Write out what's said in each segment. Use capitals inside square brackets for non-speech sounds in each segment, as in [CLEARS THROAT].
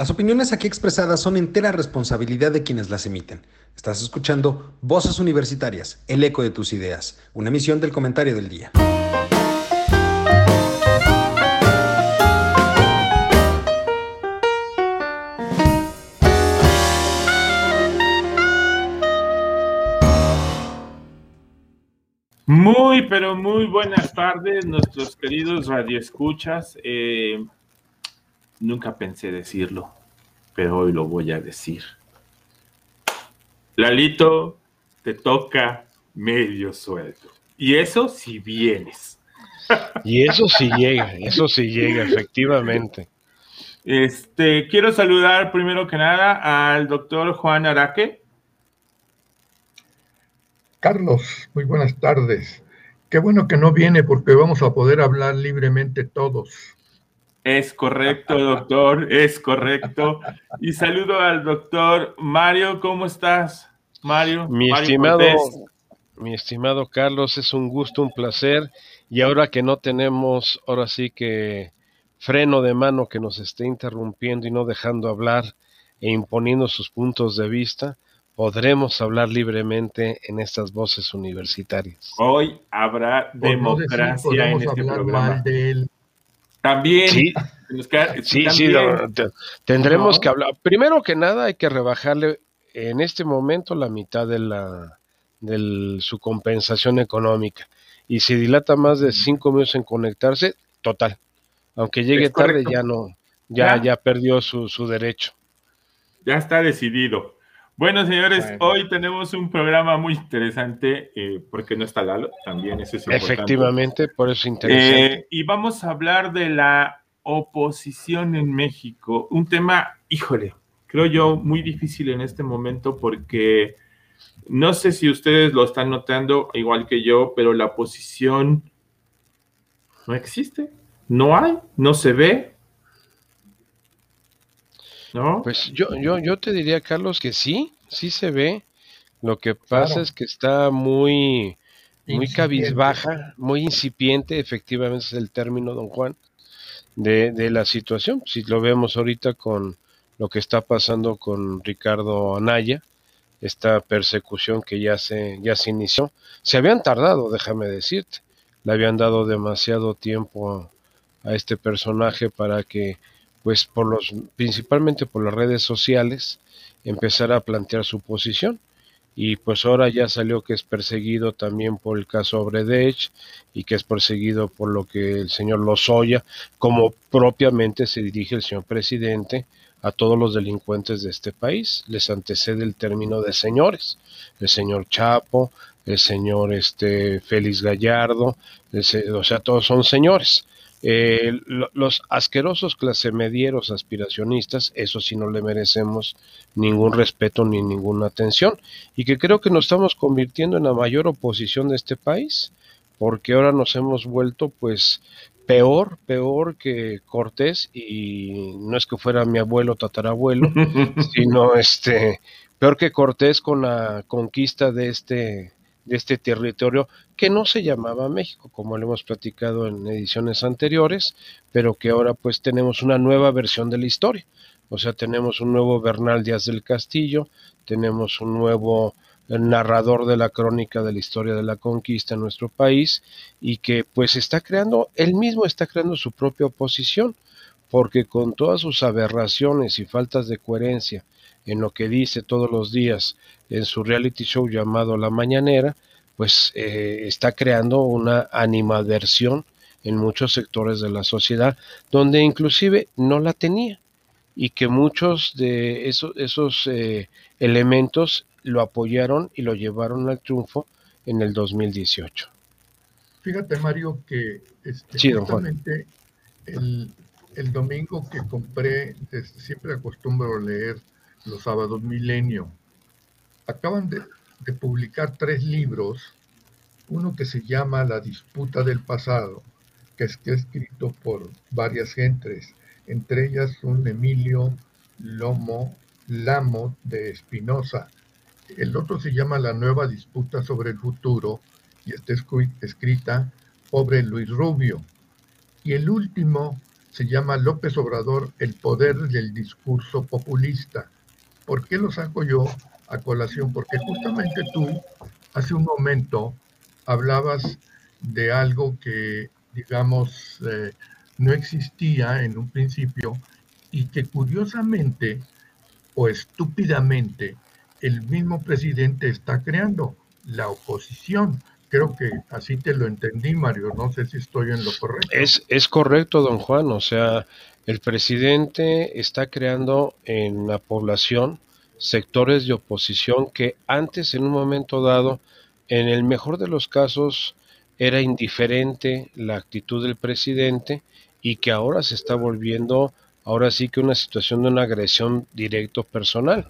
Las opiniones aquí expresadas son entera responsabilidad de quienes las emiten. Estás escuchando Voces Universitarias, el eco de tus ideas, una emisión del comentario del día. Muy, pero muy buenas tardes, nuestros queridos radioescuchas. Eh, Nunca pensé decirlo, pero hoy lo voy a decir. Lalito, te toca medio sueldo. Y eso si vienes. Y eso sí llega, eso sí llega, efectivamente. Este, quiero saludar primero que nada al doctor Juan Araque. Carlos, muy buenas tardes. Qué bueno que no viene porque vamos a poder hablar libremente todos. Es correcto, doctor, es correcto. Y saludo al doctor Mario, ¿cómo estás? Mario. Mi estimado, mi estimado Carlos, es un gusto, un placer. Y ahora que no tenemos, ahora sí que freno de mano que nos esté interrumpiendo y no dejando hablar e imponiendo sus puntos de vista, podremos hablar libremente en estas voces universitarias. Hoy habrá democracia en este programa. También. Sí, sí, sí, tendremos que hablar. Primero que nada hay que rebajarle en este momento la mitad de la de su compensación económica. Y si dilata más de cinco minutos en conectarse, total. Aunque llegue tarde ya no, ya, ya, perdió su, su derecho. Ya está decidido. Bueno, señores, hoy tenemos un programa muy interesante eh, porque no está Lalo, también eso es importante. Efectivamente, por eso interesante. Eh, y vamos a hablar de la oposición en México, un tema, híjole, creo yo muy difícil en este momento porque no sé si ustedes lo están notando igual que yo, pero la oposición no existe, no hay, no se ve, ¿No? Pues yo, yo, yo te diría, Carlos, que sí, sí se ve. Lo que pasa es que está muy, muy cabizbaja, muy incipiente, efectivamente es el término, don Juan, de, de la situación. Si lo vemos ahorita con lo que está pasando con Ricardo Anaya, esta persecución que ya se, ya se inició. Se habían tardado, déjame decirte. Le habían dado demasiado tiempo a este personaje para que pues por los, principalmente por las redes sociales, empezar a plantear su posición. Y pues ahora ya salió que es perseguido también por el caso Obredech y que es perseguido por lo que el señor Lozoya, como propiamente se dirige el señor presidente a todos los delincuentes de este país. Les antecede el término de señores, el señor Chapo, el señor este Félix Gallardo, o sea, todos son señores. Eh, los asquerosos clasemedieros aspiracionistas, eso sí no le merecemos ningún respeto ni ninguna atención, y que creo que nos estamos convirtiendo en la mayor oposición de este país, porque ahora nos hemos vuelto pues peor, peor que Cortés, y no es que fuera mi abuelo tatarabuelo, [LAUGHS] sino este peor que Cortés con la conquista de este de este territorio que no se llamaba México, como lo hemos platicado en ediciones anteriores, pero que ahora pues tenemos una nueva versión de la historia. O sea, tenemos un nuevo Bernal Díaz del Castillo, tenemos un nuevo narrador de la crónica de la historia de la conquista en nuestro país y que pues está creando, él mismo está creando su propia oposición, porque con todas sus aberraciones y faltas de coherencia en lo que dice todos los días en su reality show llamado La Mañanera, pues eh, está creando una animadversión en muchos sectores de la sociedad donde inclusive no la tenía y que muchos de esos, esos eh, elementos lo apoyaron y lo llevaron al triunfo en el 2018. Fíjate Mario que este, el, el, domingo que compré, este, siempre acostumbro leer los sábados milenio, acaban de, publicar tres libros, uno que se llama La disputa del pasado, que es escrito por varias gentes, entre ellas un Emilio Lomo Lamo de Espinosa. El otro se llama La nueva disputa sobre el futuro y está escrita Pobre Luis Rubio. Y el último se llama López Obrador, el poder del discurso populista. ¿Por qué lo saco yo a colación? Porque justamente tú hace un momento hablabas de algo que, digamos, eh, no existía en un principio y que curiosamente o estúpidamente el mismo presidente está creando la oposición. Creo que así te lo entendí, Mario. No sé si estoy en lo correcto. Es, es correcto, don Juan. O sea, el presidente está creando en la población sectores de oposición que antes, en un momento dado, en el mejor de los casos, era indiferente la actitud del presidente y que ahora se está volviendo, ahora sí que una situación de una agresión directo personal.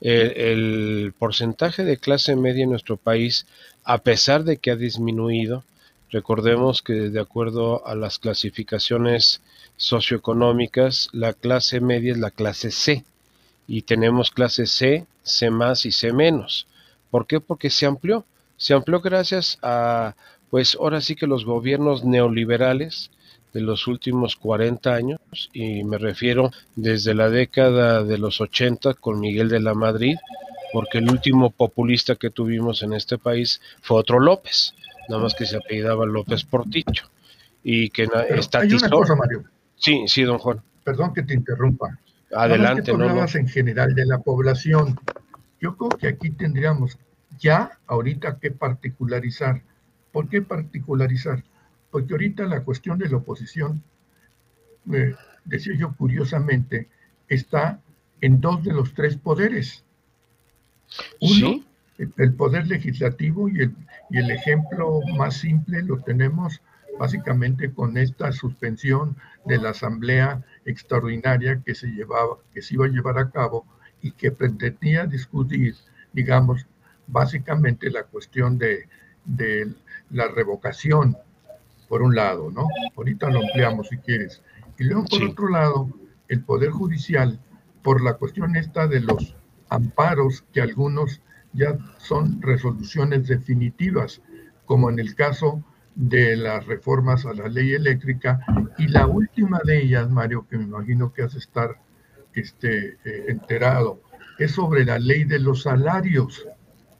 El, porcentaje de clase media en nuestro país, a pesar de que ha disminuido, recordemos que de acuerdo a las clasificaciones socioeconómicas, la clase media es la clase C y tenemos clase C, C más y C menos. ¿Por qué? Porque se amplió. Se amplió gracias a, pues ahora sí que los gobiernos neoliberales de los últimos 40 años, y me refiero desde la década de los 80 con Miguel de la Madrid, porque el último populista que tuvimos en este país fue otro López, nada más que se apellidaba López Porticho, y que estatizó... Hay una cosa, Mario. Sí, sí, don Juan. Perdón que te interrumpa. Adelante, no, hablabas en general de la población. Yo creo que aquí tendríamos ya ahorita que particularizar. ¿Por qué particularizar? Porque ahorita la cuestión de la oposición, eh, decía yo curiosamente, está en dos de los tres poderes. Uno, el poder legislativo y el, y el ejemplo más simple lo tenemos básicamente con esta suspensión de la asamblea extraordinaria que se llevaba, que se iba a llevar a cabo y que pretendía discutir, digamos, básicamente la cuestión de, de la revocación por un lado, ¿no? Ahorita lo ampliamos si quieres. Y luego, por otro lado, el Poder Judicial, por la cuestión esta de los amparos, que algunos ya son resoluciones definitivas, como en el caso de las reformas a la ley eléctrica, y la última de ellas, Mario, que me imagino que has de estar este, eh, enterado, es sobre la ley de los salarios.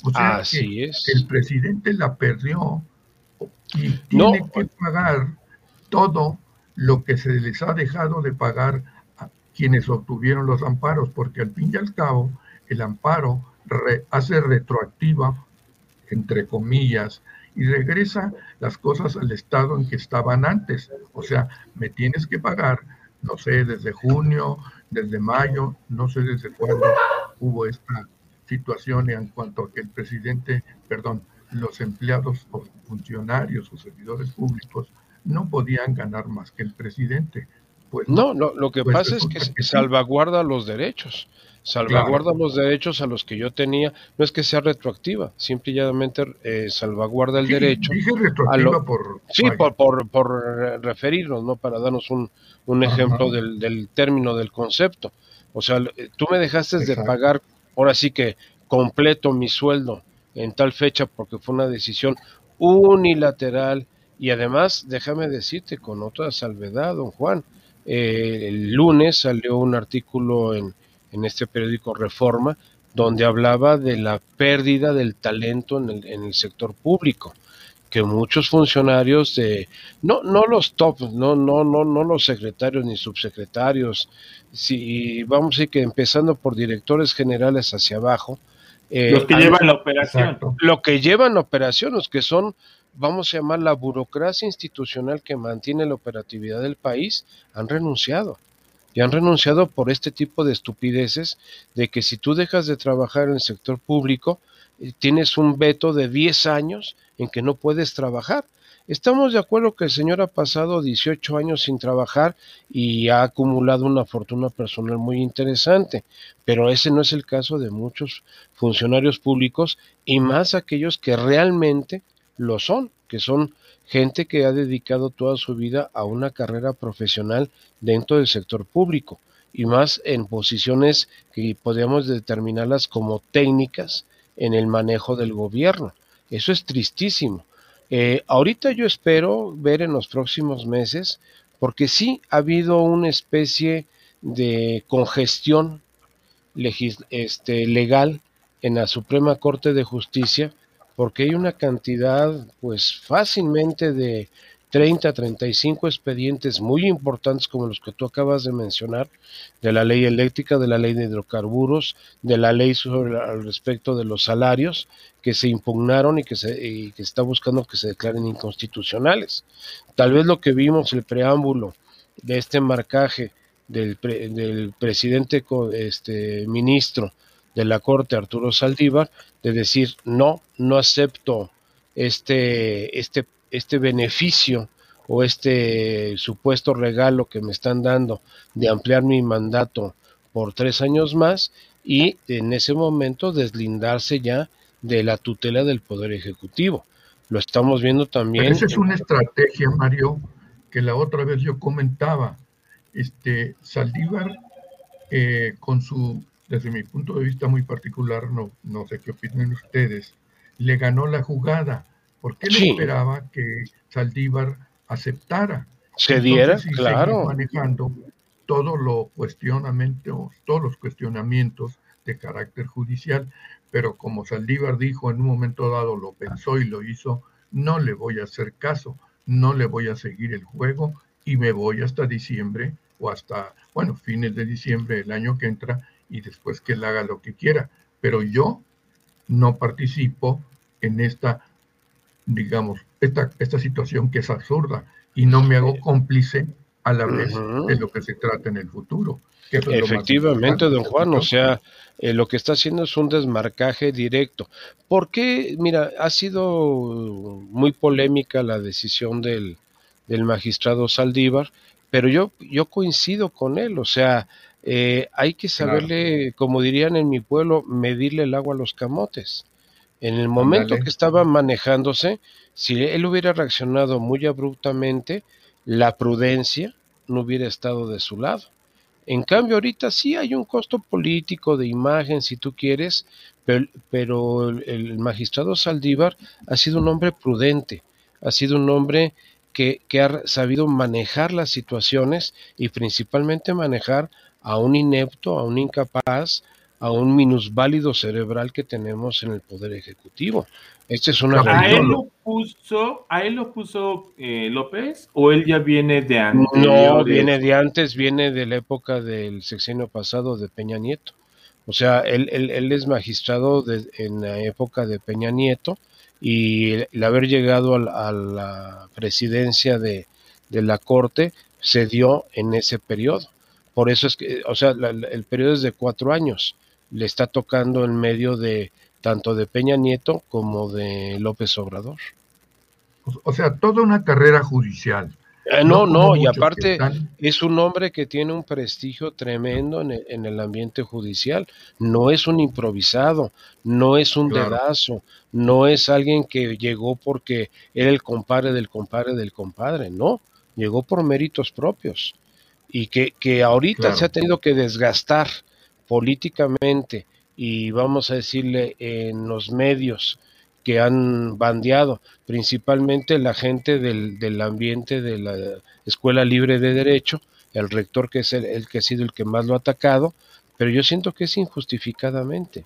O sea que el presidente la perdió y tiene que pagar todo lo que se les ha dejado de pagar a quienes obtuvieron los amparos, porque al fin y al cabo el amparo hace retroactiva, entre comillas, y regresa las cosas al estado en que estaban antes. O sea, me tienes que pagar, no sé, desde junio, desde mayo, no sé desde cuándo hubo esta situación en cuanto a que el presidente, perdón, los empleados o funcionarios o servidores públicos no podían ganar más que el presidente. Pues, no, lo que pues pasa es que, salvaguarda los derechos, salvaguarda los derechos a los que yo tenía, no es que sea retroactiva, simplemente eh, salvaguarda el derecho. Dije retroactiva por... Sí, por, por, referirnos, ¿no? Para darnos un, un ejemplo del, del, término, del concepto. O sea, tú me dejaste de pagar, ahora sí que completo mi sueldo en tal fecha porque fue una decisión unilateral. Y además, déjame decirte con otra salvedad, don Juan, eh, el lunes salió un artículo en, en, este periódico Reforma donde hablaba de la pérdida del talento en el, en el sector público que muchos funcionarios de no no los top no no no no los secretarios ni subsecretarios si vamos a decir que empezando por directores generales hacia abajo eh, los que llevan la operación. Lo que llevan la operación, los que son, vamos a llamar la burocracia institucional que mantiene la operatividad del país, han renunciado. Y han renunciado por este tipo de estupideces de que si tú dejas de trabajar en el sector público, eh, tienes un veto de 10 años en que no puedes trabajar. Estamos de acuerdo que el señor ha pasado 18 años sin trabajar y ha acumulado una fortuna personal muy interesante, pero ese no es el caso de muchos funcionarios públicos y más aquellos que realmente lo son, que son gente que ha dedicado toda su vida a una carrera profesional dentro del sector público y más en posiciones que podríamos determinarlas como técnicas en el manejo del gobierno. Eso es tristísimo. Eh, ahorita yo espero ver en los próximos meses porque sí ha habido una especie de congestión este, legal en la Suprema Corte de Justicia, porque hay una cantidad, pues fácilmente de 30, 35 expedientes muy importantes como los que tú acabas de mencionar, de la ley eléctrica, de la ley de hidrocarburos, de la ley sobre, al respecto de los salarios, que se impugnaron y que se y que está buscando que se declaren inconstitucionales. Tal vez lo que vimos, el preámbulo de este marcaje del, del presidente este, ministro de la Corte, Arturo Saldívar, de decir, no, no acepto este, este este beneficio o este supuesto regalo que me están dando de ampliar mi mandato por tres años más y en ese momento deslindarse ya de la tutela del Poder Ejecutivo. Lo estamos viendo también. esa es una estrategia, Mario, que la otra vez yo comentaba. Este, Saldívar, eh, con su, desde mi punto de vista muy particular, no, no sé qué opinen ustedes, le ganó la jugada porque él esperaba que Saldívar aceptara. Se diera, claro. Manejando todo lo cuestionamientos, todos los cuestionamientos de carácter judicial, pero como Saldívar dijo en un momento dado, lo pensó y lo hizo, no le voy a hacer caso, no le voy a seguir el juego y me voy hasta diciembre o hasta, bueno, fines de diciembre del año que entra y después que él haga lo que quiera. Pero yo no participo en esta digamos, esta, esta situación que es absurda y no me hago cómplice a la vez de lo que se trata en el futuro. Efectivamente, don Juan, o sea, eh, lo que está haciendo es un desmarcaje directo. ¿Por qué? Mira, ha sido muy polémica la decisión del, del magistrado Saldívar, pero yo, yo coincido con él, o sea, eh, hay que saberle, como dirían en mi pueblo, medirle el agua a los camotes. En el momento que estaba manejándose, si él hubiera reaccionado muy abruptamente, la prudencia no hubiera estado de su lado. En cambio, ahorita sí hay un costo político de imagen, si tú quieres, pero, el, magistrado Saldívar ha sido un hombre prudente, ha sido un hombre que, que, ha sabido manejar las situaciones y principalmente manejar a un inepto, a un incapaz, a un minusválido cerebral que tenemos en el Poder Ejecutivo. Este es una ¿A él lo puso, ¿a él lo puso eh, López o él ya viene de antes? No, viene de antes, viene de la época del sexenio pasado de Peña Nieto. O sea, él, él, es magistrado en la época de Peña Nieto y el, haber llegado a, la presidencia de, la Corte se dio en ese periodo. Por eso es que, o sea, el periodo es de cuatro años le está tocando en medio de tanto de Peña Nieto como de López Obrador. O sea, toda una carrera judicial. Eh, no, no, y aparte es un hombre que tiene un prestigio tremendo en el, ambiente judicial. No es un improvisado, no es un dedazo, no es alguien que llegó porque era el compadre del compadre del compadre, no, llegó por méritos propios y que, que ahorita se ha tenido que desgastar políticamente y vamos a decirle en los medios que han bandeado, principalmente la gente del, del ambiente de la Escuela Libre de Derecho, el rector que es el, que ha sido el que más lo ha atacado, pero yo siento que es injustificadamente.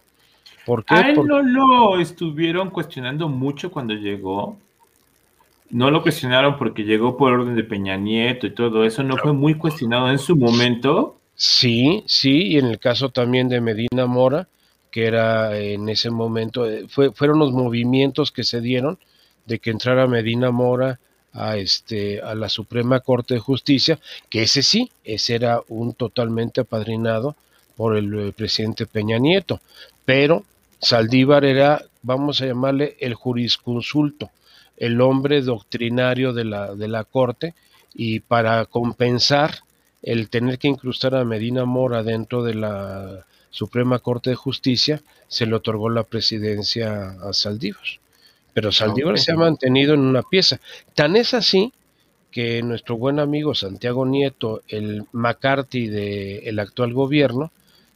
¿Por qué? A él no lo estuvieron cuestionando mucho cuando llegó. No lo cuestionaron porque llegó por orden de Peña Nieto y todo eso. No fue muy cuestionado en su momento. Sí, sí, y en el caso también de Medina Mora, que era en ese momento, eh, fue, fueron los movimientos que se dieron de que entrara Medina Mora a, este, a la Suprema Corte de Justicia, que ese sí, ese era un totalmente apadrinado por el, el presidente Peña Nieto, pero Saldívar era, vamos a llamarle, el jurisconsulto, el hombre doctrinario de la, de la Corte, y para compensar el tener que incrustar a Medina Mora dentro de la Suprema Corte de Justicia, se le otorgó la presidencia a Saldívar. Pero Saldívar se ha mantenido en una pieza. Tan es así que nuestro buen amigo Santiago Nieto, el McCarthy del actual gobierno,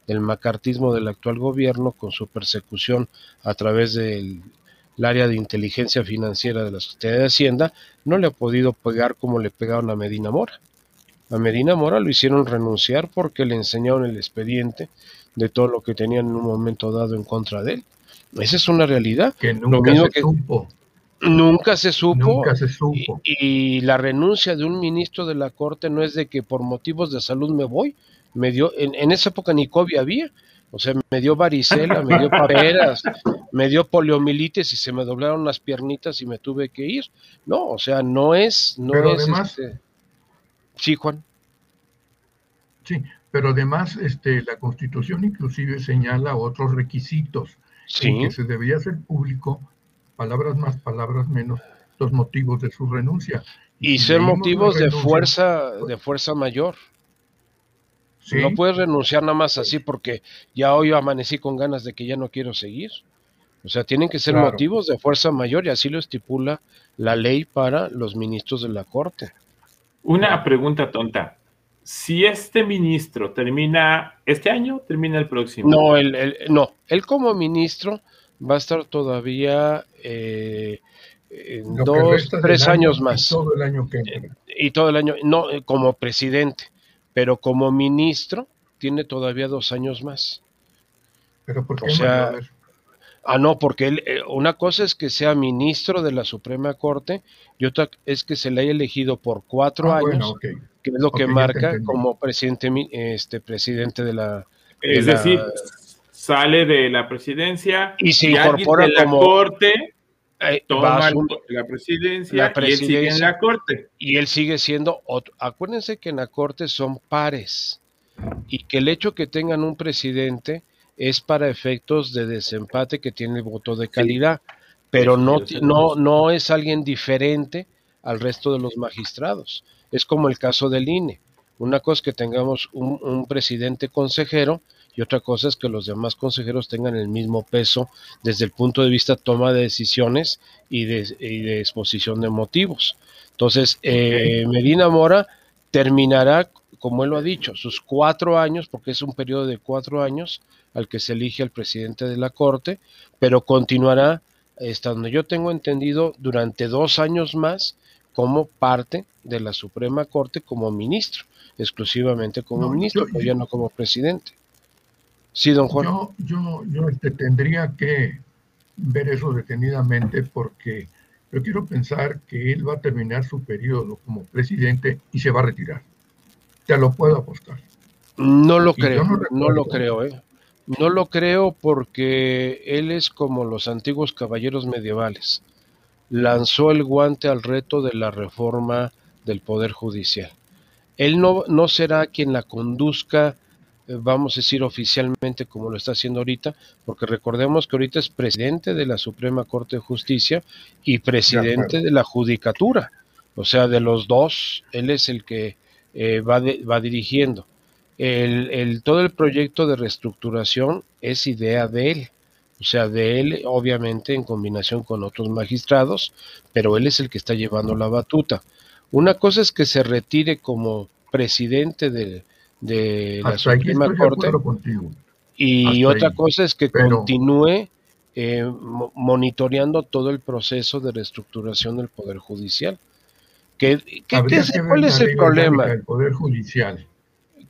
del macartismo del actual gobierno, con su persecución a través del área de inteligencia financiera de la Sociedad de Hacienda, no le ha podido pegar como le pegaron a Medina Mora A Medina Mora lo hicieron renunciar porque le enseñaron el expediente de todo lo que tenían en un momento dado en contra de él. Esa es una realidad. Que nunca se supo. Nunca se supo. Y, la renuncia de un ministro de la Corte no es de que por motivos de salud me voy. Me dio, en, esa época ni COVID había. O sea, me dio varicela, me dio paperas, [LAUGHS] me dio poliomielitis y se me doblaron las piernitas y me tuve que ir. No, o sea, no es, no pero es además, este, Sí, Juan. Sí, pero además este, la Constitución inclusive señala otros requisitos sí. que se debía hacer público, palabras más, palabras menos, los motivos de su renuncia. Y, ser motivos de fuerza, de fuerza mayor. No puedes renunciar nada más así porque ya hoy amanecí con ganas de que ya no quiero seguir. O sea, tienen que ser motivos de fuerza mayor y así lo estipula la ley para los ministros de la Corte. Una pregunta tonta. Si este ministro termina este año, termina el próximo. No, él, no, él como ministro va a estar todavía eh, dos, tres años más. Y todo el año que Y todo el año, no, eh, como presidente, pero como ministro tiene todavía dos años más. Pero ¿por qué? O sea, Ah, no, porque él, eh, una cosa es que sea ministro de la Suprema Corte y otra es que se le haya elegido por cuatro ah, años, que es lo que marca como presidente, este, presidente de la... Es decir, sale de la presidencia y se incorpora de la corte, eh, toma la presidencia y él sigue en la corte. Y él sigue siendo, acuérdense que en la corte son pares y que el hecho que tengan un presidente es para efectos de desempate que tiene el voto de calidad, pero no, no, no es alguien diferente al resto de los magistrados. Es como el caso del INE. Una cosa es que tengamos un, presidente consejero y otra cosa es que los demás consejeros tengan el mismo peso desde el punto de vista toma de decisiones y de, exposición de motivos. Entonces, eh, Medina Mora terminará, como él lo ha dicho, sus cuatro años, porque es un periodo de cuatro años, al que se elige al presidente de la Corte, pero continuará, estando yo tengo entendido, durante dos años más como parte de la Suprema Corte como ministro, exclusivamente como ministro, pero ya no como presidente. Sí, don Juan. Yo, yo, yo este, tendría que ver eso detenidamente porque yo quiero pensar que él va a terminar su periodo como presidente y se va a retirar. Te lo puedo apostar. No lo creo, no lo creo, ¿eh? No lo creo porque él es como los antiguos caballeros medievales. Lanzó el guante al reto de la reforma del Poder Judicial. Él no, no será quien la conduzca, eh, vamos a decir oficialmente como lo está haciendo ahorita, porque recordemos que ahorita es presidente de la Suprema Corte de Justicia y presidente de la Judicatura. O sea, de los dos, él es el que eh, va, va dirigiendo el, todo el proyecto de reestructuración es idea de él, o sea, de él obviamente en combinación con otros magistrados, pero él es el que está llevando la batuta. Una cosa es que se retire como presidente de, la Suprema Corte y otra cosa es que continúe eh, monitoreando todo el proceso de reestructuración del Poder Judicial. ¿Qué, ¿Cuál es el problema? El Poder Judicial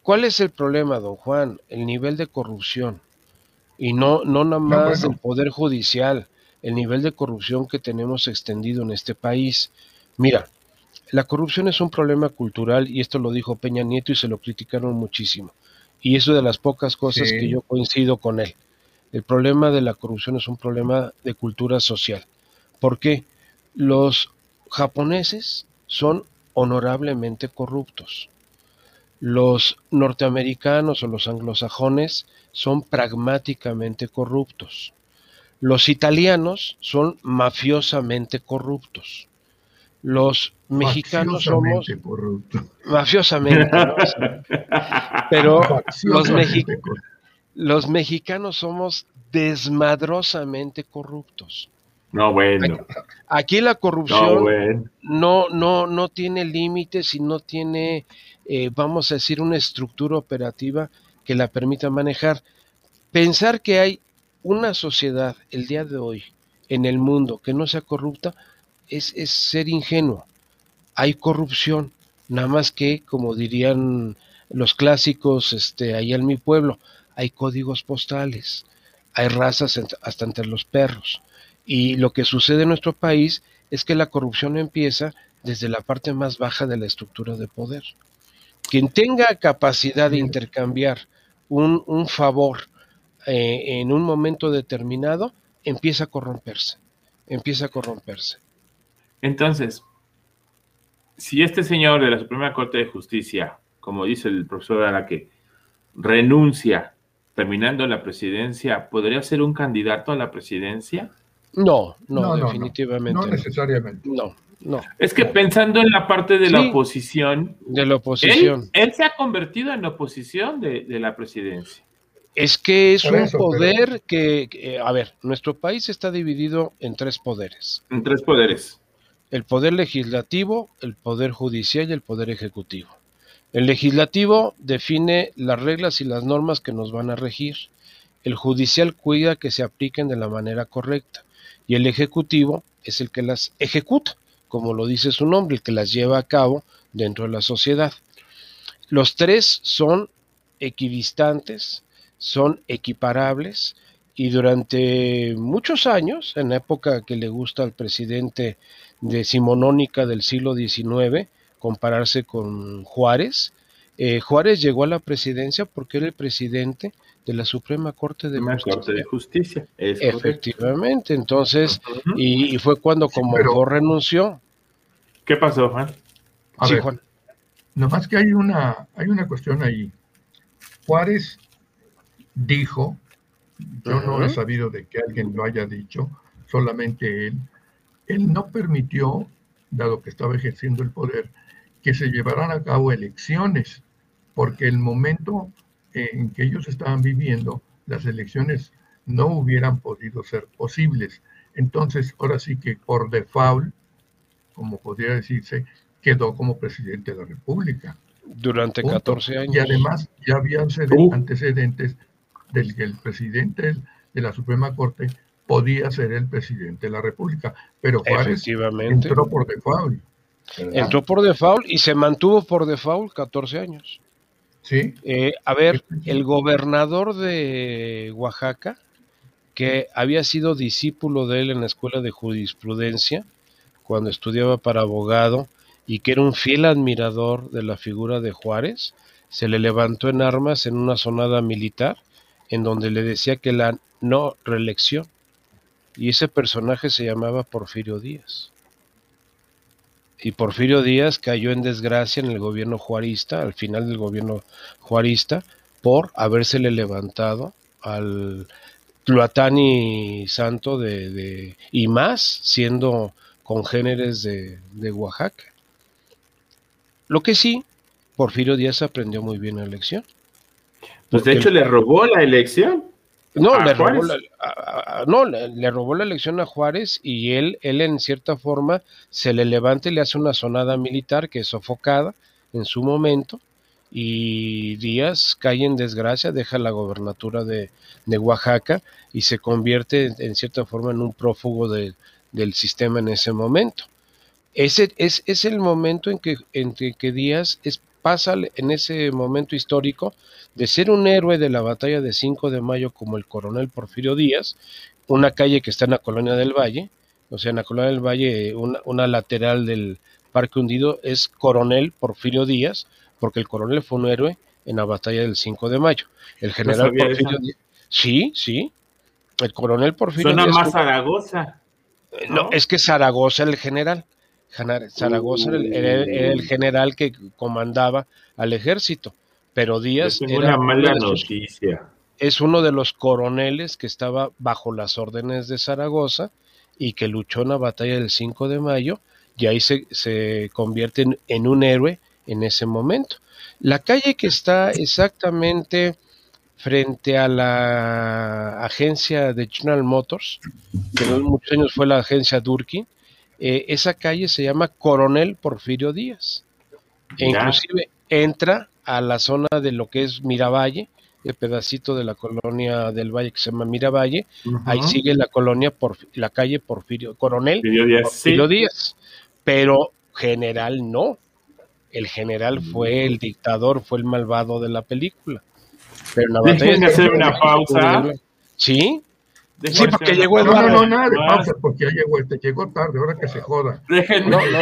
¿Cuál es el problema, don Juan? El nivel de corrupción. Y no, no nada más el poder judicial, el nivel de corrupción que tenemos extendido en este país. Mira, la corrupción es un problema cultural y esto lo dijo Peña Nieto y se lo criticaron muchísimo. Y eso de las pocas cosas que yo coincido con él. El problema de la corrupción es un problema de cultura social. ¿Por qué? Los japoneses son honorablemente corruptos. Los norteamericanos o los anglosajones son pragmáticamente corruptos. Los italianos son mafiosamente corruptos. Los mexicanos somos mafiosamente, [LAUGHS] pero los, los mexicanos somos desmadrosamente corruptos. No, bueno. Aquí, la corrupción no, no, no tiene límites y no tiene eh, vamos a decir, una estructura operativa que la permita manejar. Pensar que hay una sociedad el día de hoy en el mundo que no sea corrupta es, ser ingenuo. Hay corrupción, nada más que, como dirían los clásicos este, allá en mi pueblo, hay códigos postales, hay razas hasta entre los perros. Y lo que sucede en nuestro país es que la corrupción empieza desde la parte más baja de la estructura de poder. Quien tenga capacidad de intercambiar un, un favor eh, en un momento determinado, empieza a corromperse, empieza a corromperse. Entonces, si este señor de la Suprema Corte de Justicia, como dice el profesor Araque, renuncia terminando la presidencia, ¿podría ser un candidato a la presidencia? No, no, definitivamente. No, necesariamente. No, no. Es que pensando en la parte de la oposición. De la oposición. Él, se ha convertido en oposición de, la presidencia. Es que es un poder que, a ver, nuestro país está dividido en tres poderes. En tres poderes. El poder legislativo, el poder judicial y el poder ejecutivo. El legislativo define las reglas y las normas que nos van a regir. El judicial cuida que se apliquen de la manera correcta. Y el ejecutivo es el que las ejecuta, como lo dice su nombre, el que las lleva a cabo dentro de la sociedad. Los tres son equidistantes, son equiparables y durante muchos años, en la época que le gusta al presidente decimonónica del siglo XIX, compararse con Juárez. Eh, Juárez llegó a la presidencia porque era el presidente de la Suprema Corte de Justicia. Corte de Justicia. Efectivamente, entonces, y, fue cuando como renunció. ¿Qué pasó, Juan? sí, Juan. Nomás que hay una, hay una cuestión ahí. Juárez dijo, yo no he sabido de que alguien lo haya dicho, solamente él, él no permitió, dado que estaba ejerciendo el poder, que se llevaran a cabo elecciones, porque el momento en que ellos estaban viviendo, las elecciones no hubieran podido ser posibles. Entonces, ahora sí que por default, como podría decirse, quedó como presidente de la República. Durante 14 años. Y además ya habían antecedentes del que el presidente de la Suprema Corte podía ser el presidente de la República, pero Juárez entró por default. Entró por default y se mantuvo por default 14 años. Sí. Eh, a ver, el gobernador de Oaxaca, que había sido discípulo de él en la escuela de jurisprudencia, cuando estudiaba para abogado, y que era un fiel admirador de la figura de Juárez, se le levantó en armas en una sonada militar, en donde le decía que la no reelección. Y ese personaje se llamaba Porfirio Díaz y Porfirio Díaz cayó en desgracia en el gobierno juarista, al final del gobierno juarista, por habérsele levantado al Tluatani santo de, y más siendo congéneres de, de Oaxaca. Lo que sí, Porfirio Díaz aprendió muy bien la elección. Pues de hecho le robó la elección. No, le robó, la, no le, robó la elección a Juárez y él, él en cierta forma se le levanta y le hace una sonada militar que es sofocada en su momento y Díaz cae en desgracia, deja la gobernatura de, Oaxaca y se convierte en, cierta forma en un prófugo del sistema en ese momento. Ese es, es el momento en que, en que Díaz es, pasa en ese momento histórico de ser un héroe de la batalla de 5 de mayo como el coronel Porfirio Díaz, una calle que está en la colonia del Valle, o sea, en la colonia del Valle, una, lateral del Parque Hundido es coronel Porfirio Díaz, porque el coronel fue un héroe en la batalla del 5 de mayo. El general Porfirio Díaz, sí, sí, el coronel Porfirio Suena más Zaragoza. ¿no? es que Zaragoza el general. Zaragoza era el, general que comandaba al ejército, pero Díaz era una mala noticia. Es uno de los coroneles que estaba bajo las órdenes de Zaragoza y que luchó en la batalla del 5 de mayo y ahí se, se convierte en, un héroe en ese momento. La calle que está exactamente frente a la agencia de General Motors, que en muchos años fue la agencia Durkin, eh, esa calle se llama Coronel Porfirio Díaz. E inclusive entra a la zona de lo que es Miravalle, el pedacito de la colonia del Valle que se llama Miravalle, ahí sigue la colonia, por, la calle Porfirio, Coronel Porfirio Díaz, pero general no. el general fue el dictador, fue el malvado de la película. Pero la hacer una pausa. ¿Sí? Sí, porque llegó Eduardo. No, no, no, nada de pausa, porque ya llegó este, llegó tarde, ahora que se joda. Déjenme. No, no,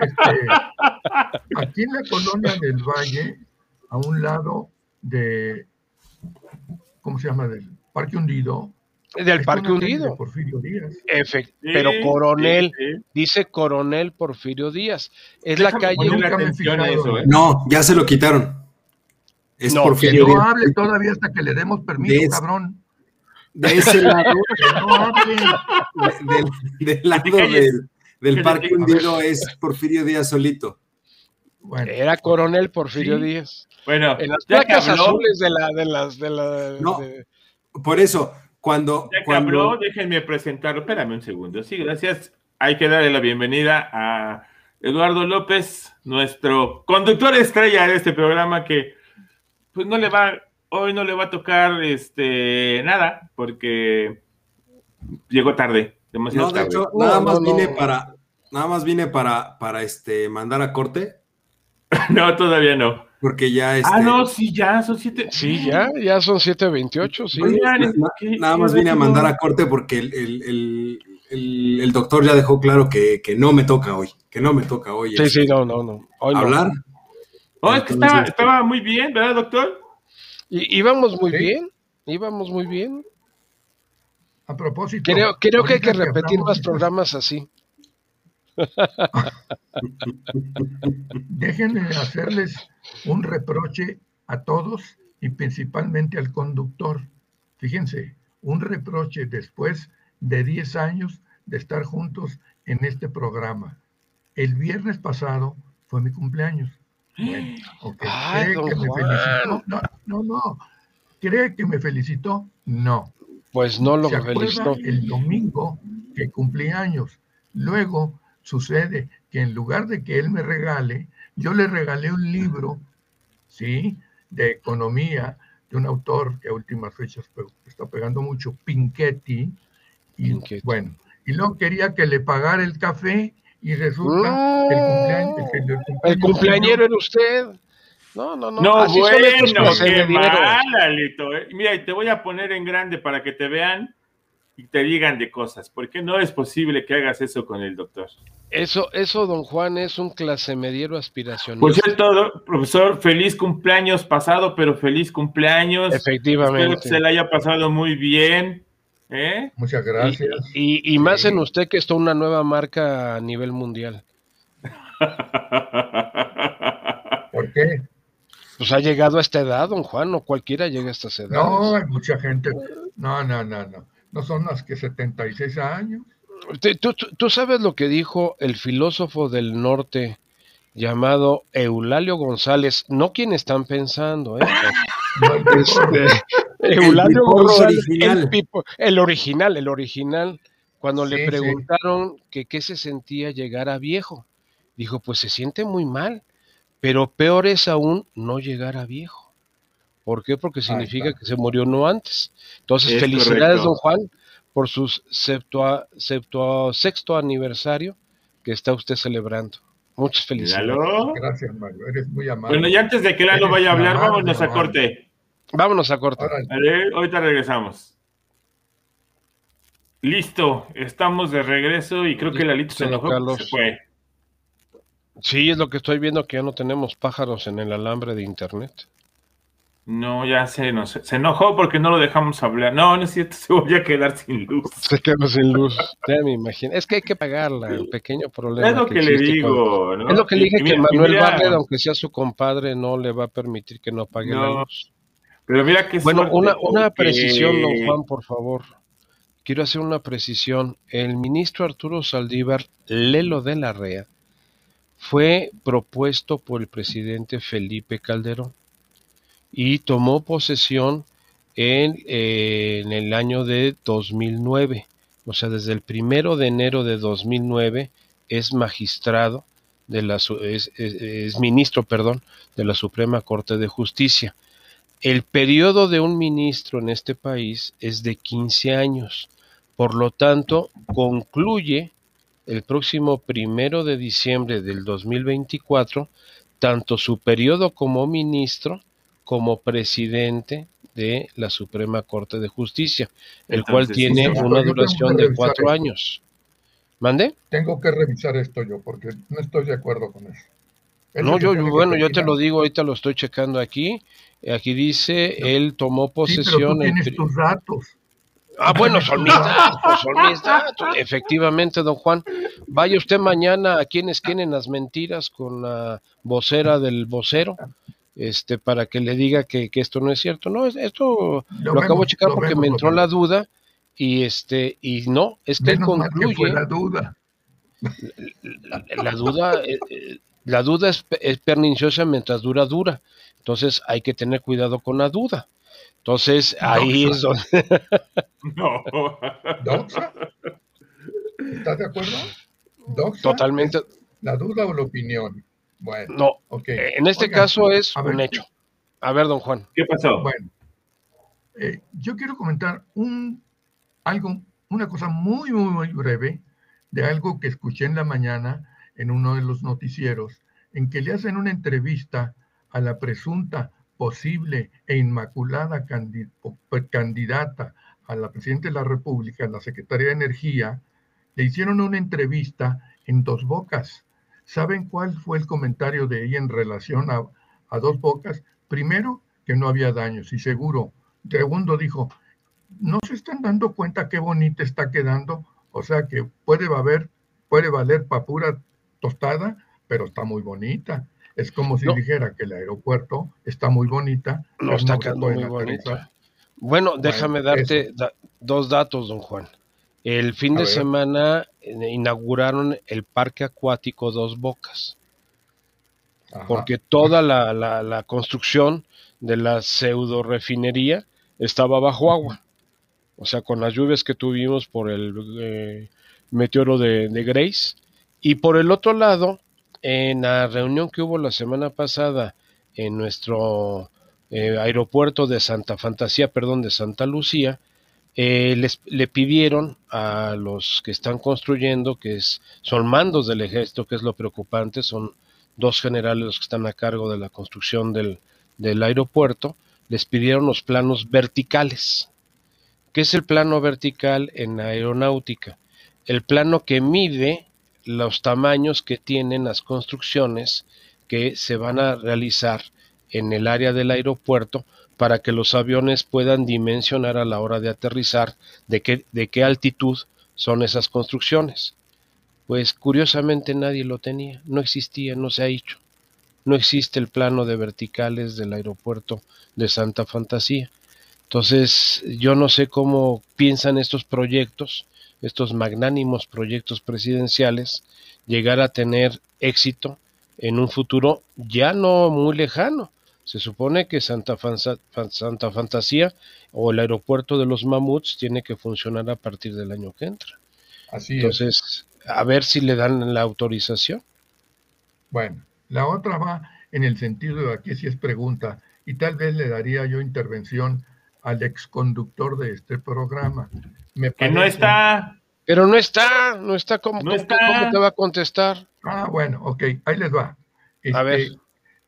este, aquí en la colonia del Valle, a un lado de, ¿cómo se llama? Del Parque Hundido. Del Parque Hundido. Porfirio Díaz. pero Coronel, dice Coronel Porfirio Díaz. Es la calle. ¿eh? No, ya se lo quitaron. Es no, Porfirio que no hable todavía hasta que le demos permiso, cabrón. De ese lado. [LAUGHS] del, lado del, del Parque Hundido es Porfirio Díaz solito. Era coronel Porfirio Díaz. Bueno, en las placas azules de la, de las, de la. No, por eso, cuando. Ya cuando... déjenme presentarlo. Espérame un segundo. Sí, gracias. Hay que darle la bienvenida a Eduardo López, nuestro conductor estrella de este programa que, pues no le va, hoy no le va a tocar este nada, porque llegó tarde, demasiado no, de Hecho, nada más vine para, nada más vine para, para este mandar a corte [LAUGHS] no, todavía no. Porque ya este... Ah, no, sí, ya son siete. Sí, ya, ya son 7.28, sí. nada más vine a mandar a corte porque el, el, doctor ya dejó claro que, que, no me toca hoy, que no me toca hoy. Sí, sí, no, no, no. hablar. No, es que estaba, este estaba, muy bien, ¿verdad, doctor? Y, íbamos muy bien, íbamos muy bien. A propósito. Creo, creo que hay que repetir más programas así. [LAUGHS] Déjenme hacerles un reproche a todos y principalmente al conductor. Fíjense, un reproche después de 10 años de estar juntos en este programa. El viernes pasado fue mi cumpleaños. Bueno, ¿Cree que me felicitó? No, no, no. ¿Cree que me felicitó? No. Pues no lo felicitó. El domingo que cumplí años. Luego sucede que en lugar de que él me regale, yo le regalé un libro, ¿sí? De economía de un autor que a últimas fechas está pegando mucho, Pinchetti. Y bueno, y luego quería que le pagara el café y resulta que el, cumpleaños, el, cumpleañero era usted. No, no, no. No, bueno, qué mal, Alito. Eh. Mira, te voy a poner en grande para que te vean y te digan de cosas, porque no es posible que hagas eso con el doctor. Eso, eso, don Juan, es un clase mediero aspiracional. Pues es todo, profesor, feliz cumpleaños pasado, pero feliz cumpleaños. Efectivamente. Espero que se le haya pasado muy bien. ¿Eh? Muchas gracias. Y, y, más en usted que está una nueva marca a nivel mundial. [LAUGHS] ¿Por qué? Pues ha llegado a esta edad, don Juan, no cualquiera llega a esta edad. No, hay mucha gente. No, no, no, no no son más que 76 años. ¿Tú, tú, sabes lo que dijo el filósofo del norte llamado Eulalio González, no quien están pensando, ¿eh? Este, [LAUGHS] Eulalio González, el, original, el original, cuando le preguntaron que qué se sentía llegar a viejo, dijo, pues se siente muy mal, pero peor es aún no llegar a viejo. ¿Por qué? Porque significa que se murió no antes. Entonces, felicidades, don Juan, por su sexto aniversario que está usted celebrando. Muchas felicidades. Gracias, Mario. Eres muy amable. Bueno, y antes de que Lalo vaya a hablar, vámonos a corte. Vámonos a corte. ahorita regresamos. Listo, estamos de regreso y creo que Lalito se enojó. Se fue. Sí, es lo que estoy viendo que ya no tenemos pájaros en el alambre de internet. No, ya se, no, se enojó porque no lo dejamos hablar. No, no es cierto, [LAUGHS] se voy a quedar sin luz. Se quedó sin luz, ya me imagino. Es que hay que pagarla, el pequeño problema. Es lo que, le digo, ¿no? Es lo que le dije que Manuel Barlet, aunque sea su compadre, no le va a permitir que no pague la luz. Pero mira que Bueno, una, una precisión, don Juan, por favor. Quiero hacer una precisión. El ministro Arturo Saldívar, Lelo de la Rea, fue propuesto por el presidente Felipe Calderón y tomó posesión en, eh, en, el año de 2009. O sea, desde el primero de enero de 2009 es magistrado de la es, es, ministro, perdón, de la Suprema Corte de Justicia. El periodo de un ministro en este país es de 15 años. Por lo tanto, concluye el próximo primero de diciembre del 2024 tanto su periodo como ministro como presidente de la Suprema Corte de Justicia, el cual tiene una duración de cuatro años. ¿Mande? Tengo que revisar esto yo, porque no estoy de acuerdo con eso. No, yo, bueno, yo te lo digo, ahorita lo estoy checando aquí. Aquí dice, él tomó posesión. Sí, tienes tus datos. Ah, bueno, son mis [LAUGHS] datos, son mis datos. Efectivamente, don Juan. Vaya usted mañana a quienes quieren las mentiras con la vocera del vocero, este, para que le diga que, esto no es cierto. No, esto lo, acabo de checar porque me entró la duda y este, y no, es que él concluye. la duda. La, duda, eh, eh, la duda es, es perniciosa mientras dura, dura. Entonces hay que tener cuidado con la duda. Entonces, ahí es donde... [LAUGHS] no. ¿Estás de acuerdo? Totalmente. ¿La duda o la opinión? Bueno. No. Okay. En este caso es un hecho. A ver, don Juan. ¿Qué pasó? Bueno. Eh, yo quiero comentar un, algo, una cosa muy, muy, muy breve de algo que escuché en la mañana en uno de los noticieros, en que le hacen una entrevista a la presunta posible e inmaculada pues, candidata a la presidenta de la República, la secretaria de Energía, le hicieron una entrevista en Dos Bocas. ¿Saben cuál fue el comentario de ella en relación a, Dos Bocas? Primero, que no había daños y seguro. Segundo, dijo, no se están dando cuenta qué bonita está quedando. O sea que puede valer, puede valer para pura tostada, pero está muy bonita. Es como si dijera que el aeropuerto está muy bonita. No está quedando muy bonita. Bueno, déjame darte dos datos, don Juan. El fin de semana inauguraron el parque acuático Dos Bocas. Porque toda la, construcción de la pseudo refinería estaba bajo agua. O sea, con las lluvias que tuvimos por el eh, meteoro de, de Grace. Y por el otro lado, en la reunión que hubo la semana pasada en nuestro eh, aeropuerto de Santa Fantasía, perdón, de Santa Lucía, eh, les, le pidieron a los que están construyendo, que es, son mandos del ejército, que es lo preocupante, son dos generales los que están a cargo de la construcción del, del aeropuerto, les pidieron los planos verticales. ¿Qué es el plano vertical en aeronáutica? El plano que mide los tamaños que tienen las construcciones que se van a realizar en el área del aeropuerto para que los aviones puedan dimensionar a la hora de aterrizar de qué, de qué altitud son esas construcciones. Pues curiosamente nadie lo tenía, no existía, no se ha hecho. No existe el plano de verticales del aeropuerto de Santa Fantasía. Entonces, yo no sé cómo piensan estos proyectos estos magnánimos proyectos presidenciales, llegar a tener éxito en un futuro ya no muy lejano. Se supone que Santa, Santa Fantasía o el aeropuerto de los mamuts tiene que funcionar a partir del año que entra. Así Entonces, a ver si le dan la autorización. Bueno, la otra va en el sentido de aquí si es pregunta, y tal vez le daría yo intervención al exconductor de este programa. que no está. Pero no está, no está. ¿Cómo, ¿cómo, te va a contestar? Ah, bueno, ok, ahí les va. a ver. Este,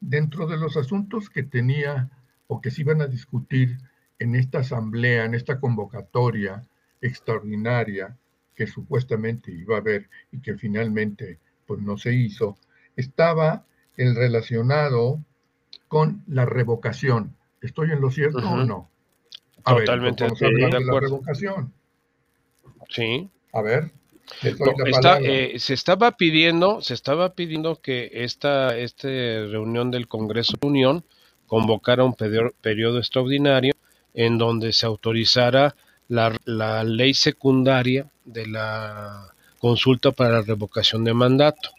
dentro de los asuntos que tenía o que se iban a discutir en esta asamblea, en esta convocatoria extraordinaria que supuestamente iba a haber y que finalmente pues no se hizo, estaba el relacionado con la revocación. ¿Estoy en lo cierto o no? Totalmente de, la revocación. Sí. A ver. Eh, se estaba pidiendo, se estaba pidiendo que esta, esta reunión del Congreso de Unión convocara un periodo, extraordinario en donde se autorizara la, la, ley secundaria de la consulta para la revocación de mandato.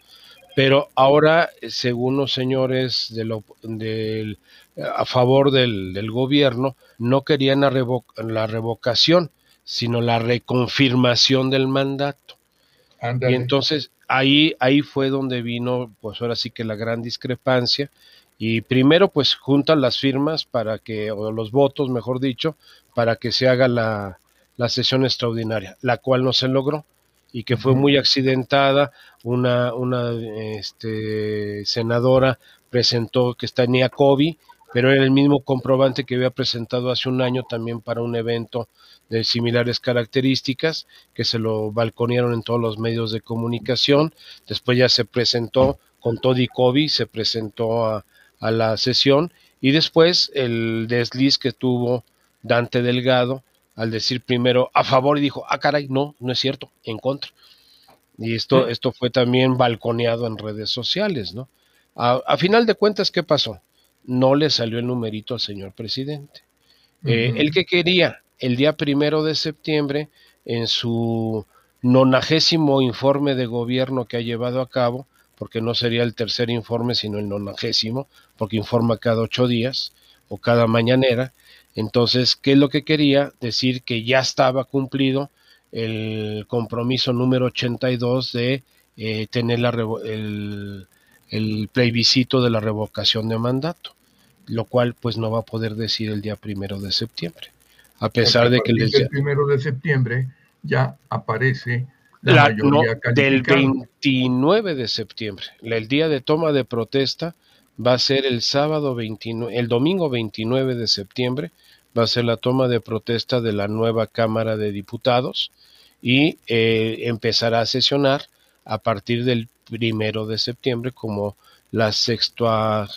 Pero ahora, según los señores de del a favor del, del gobierno, no querían la, la, revocación, sino la reconfirmación del mandato. Y entonces ahí, ahí fue donde vino, pues ahora sí que la gran discrepancia. Y primero, pues juntan las firmas para que, o los votos, mejor dicho, para que se haga la, la sesión extraordinaria, la cual no se logró. Y que fue muy accidentada. Una, una este, senadora presentó que tenía COVID, pero era el mismo comprobante que había presentado hace un año también para un evento de similares características, que se lo balconearon en todos los medios de comunicación. Después ya se presentó con Toddy Kobe, se presentó a, a la sesión y después el desliz que tuvo Dante Delgado al decir primero a favor y dijo, ah, caray, no, no es cierto, en contra. Y esto, esto fue también balconeado en redes sociales, ¿no? A, final de cuentas, ¿qué pasó? No le salió el numerito al señor presidente. Eh, el que quería el día primero de septiembre, en su nonagésimo informe de gobierno que ha llevado a cabo, porque no sería el tercer informe, sino el nonagésimo, porque informa cada ocho días o cada mañanera. Entonces, ¿qué es lo que quería? Decir que ya estaba cumplido el compromiso número 82 de eh, tener la, el, el plebiscito de la revocación de mandato, lo cual pues no va a poder decir el día primero de septiembre a pesar de que el primero de septiembre ya aparece la, mayoría del 29 de septiembre. El día de toma de protesta va a ser el sábado 29, el domingo 29 de septiembre va a ser la toma de protesta de la nueva Cámara de Diputados y eh, empezará a sesionar a partir del primero de septiembre como la sexta,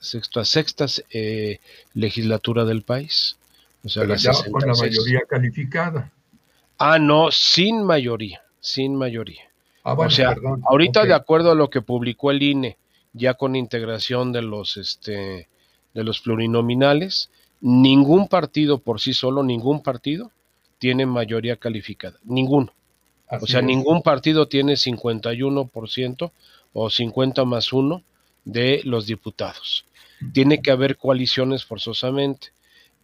sexta, sexta eh, legislatura del país. O sea, la con la mayoría calificada. Ah, no, sin mayoría, sin mayoría. Ah, o sea, ahorita de acuerdo a lo que publicó el INE, ya con integración de los este de los plurinominales, ningún partido por sí solo, ningún partido tiene mayoría calificada, ninguno. o sea, ningún partido tiene 51% o 50 más 1 de los diputados. Tiene que haber coaliciones forzosamente.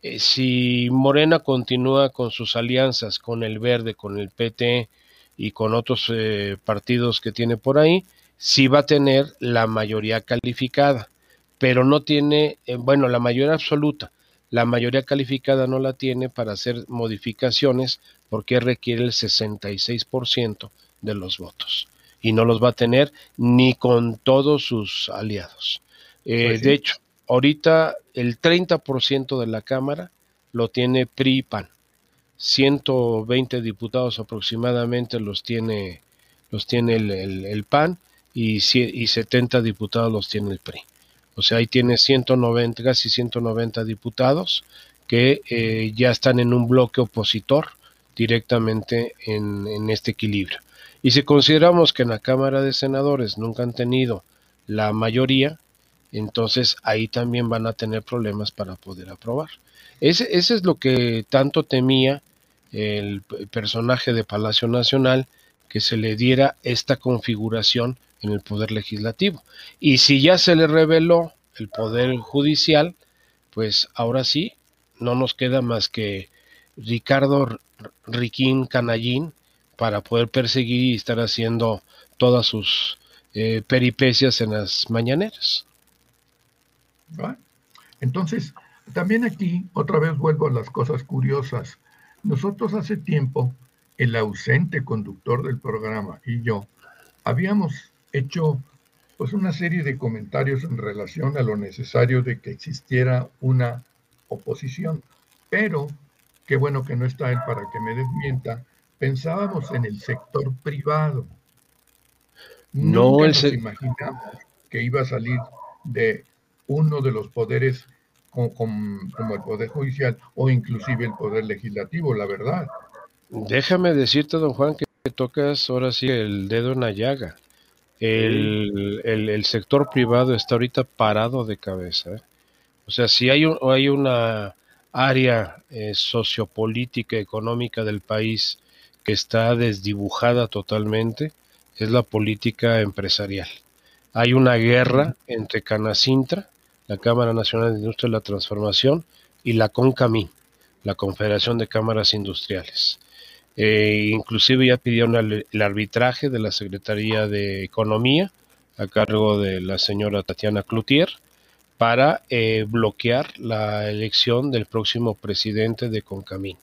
Eh, si Morena continúa con sus alianzas con el Verde, con el PT y con otros eh, partidos que tiene por ahí, sí va a tener la mayoría calificada, pero no tiene, eh, bueno, la mayoría absoluta. La mayoría calificada no la tiene para hacer modificaciones porque requiere el 66% de los votos y no los va a tener ni con todos sus aliados. Pues de hecho, Ahorita el 30% de la Cámara lo tiene PRI y PAN. 120 diputados aproximadamente los tiene, los tiene el, PAN y, y 70 diputados los tiene el PRI. O sea, ahí tiene 190, casi 190 diputados que eh, ya están en un bloque opositor directamente en, en, este equilibrio. Y si consideramos que en la Cámara de Senadores nunca han tenido la mayoría, entonces ahí también van a tener problemas para poder aprobar. Ese, es lo que tanto temía el personaje de Palacio Nacional, que se le diera esta configuración en el Poder Legislativo. Y si ya se le reveló el Poder Judicial, pues ahora sí, no nos queda más que Ricardo Riquín Canallín para poder perseguir y estar haciendo todas sus eh, peripecias en las mañaneras. Entonces, también aquí otra vez vuelvo a las cosas curiosas. Nosotros hace tiempo, el ausente conductor del programa y yo, habíamos hecho pues una serie de comentarios en relación a lo necesario de que existiera una oposición. Pero, qué bueno que no está él para que me desmienta, pensábamos en el sector privado. No nos imaginamos que iba a salir de uno de los poderes como, el Poder Judicial o inclusive el Poder Legislativo, la verdad. Déjame decirte, don Juan, que tocas ahora sí el dedo en la llaga. El, el, sector privado está ahorita parado de cabeza. ¿eh? O sea, si hay, un, hay una área eh, sociopolítica, económica del país que está desdibujada totalmente, es la política empresarial. Hay una guerra entre Canacintra, la Cámara Nacional de Industria de la Transformación y la CONCAMI, la Confederación de Cámaras Industriales. Eh, inclusive ya pidieron el, arbitraje de la Secretaría de Economía a cargo de la señora Tatiana Cloutier para eh, bloquear la elección del próximo presidente de CONCAMIN.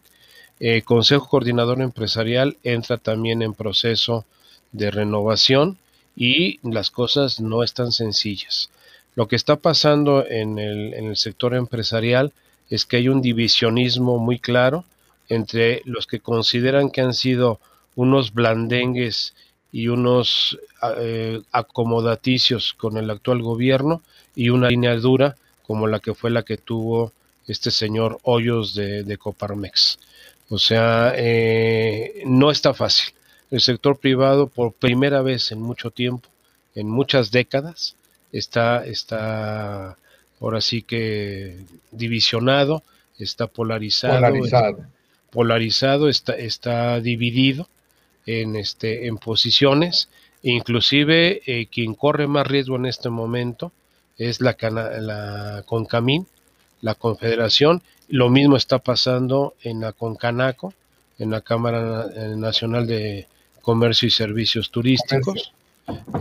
Eh, Consejo Coordinador Empresarial entra también en proceso de renovación y las cosas no están sencillas. Lo que está pasando el, en el sector empresarial es que hay un divisionismo muy claro entre los que consideran que han sido unos blandengues y unos eh, acomodaticios con el actual gobierno y una línea dura como la que fue la que tuvo este señor Hoyos de, Coparmex. O sea, eh, no está fácil. El sector privado, por primera vez en mucho tiempo, en muchas décadas, está, está ahora sí que divisionado, está polarizado. Polarizado. Polarizado, está, está dividido en, este, en posiciones. Inclusive eh, quien corre más riesgo en este momento es la, la CONCAMIN, la Confederación. Lo mismo está pasando en la CONCANACO, en la Cámara Nacional de Comercio y Servicios Turísticos.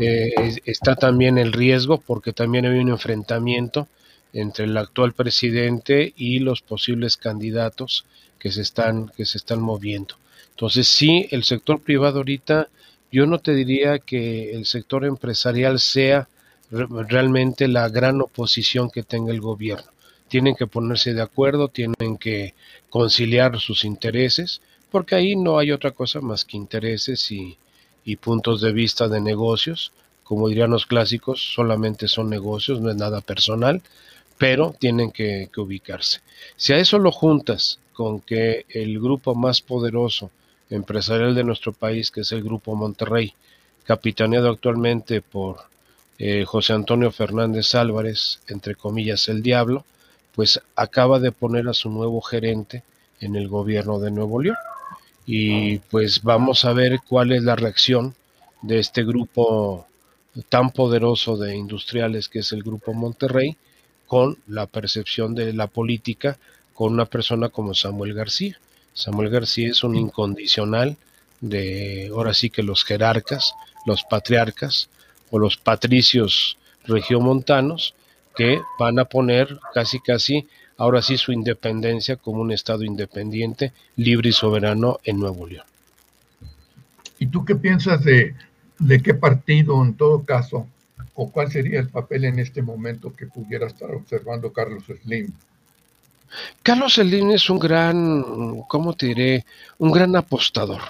Eh, está también el riesgo porque también hay un enfrentamiento entre el actual presidente y los posibles candidatos que se están, que se están moviendo. Entonces sí, el sector privado ahorita, yo no te diría que el sector empresarial sea realmente la gran oposición que tenga el gobierno. Tienen que ponerse de acuerdo, tienen que conciliar sus intereses, porque ahí no hay otra cosa más que intereses y, y puntos de vista de negocios. Como dirían los clásicos, solamente son negocios, no es nada personal, pero tienen que, que ubicarse. Si a eso lo juntas con que el grupo más poderoso empresarial de nuestro país, que es el Grupo Monterrey, capitaneado actualmente por eh, José Antonio Fernández Álvarez, entre comillas el diablo, pues acaba de poner a su nuevo gerente en el gobierno de Nuevo León. Y pues vamos a ver cuál es la reacción de este grupo tan poderoso de industriales que es el Grupo Monterrey con la percepción de la política con una persona como Samuel García. Samuel García es un incondicional de, ahora sí que los jerarcas, los patriarcas o los patricios regiomontanos que van a poner casi casi ahora sí su independencia como un estado independiente, libre y soberano en Nuevo León. ¿Y tú qué piensas de, de qué partido en todo caso o cuál sería el papel en este momento que pudiera estar observando Carlos Slim? Carlos Slim es un gran, ¿cómo te diré? Un gran apostador.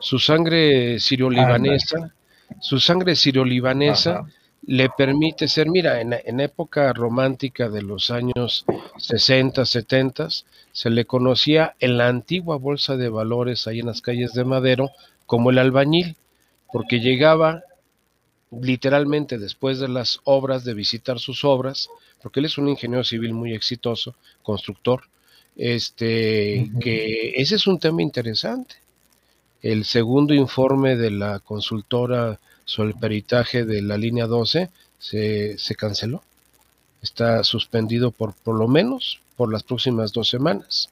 Su sangre sirio-libanesa, su sangre sirio-libanesa le permite ser, mira, en, en, época romántica de los años 60, 70, se le conocía en la antigua bolsa de valores ahí en las calles de Madero como el albañil, porque llegaba literalmente después de las obras, de visitar sus obras, porque él es un ingeniero civil muy exitoso, constructor, este, que ese es un tema interesante. El segundo informe de la consultora sobre el peritaje de la línea 12 se, se canceló. Está suspendido por por lo menos por las próximas dos semanas,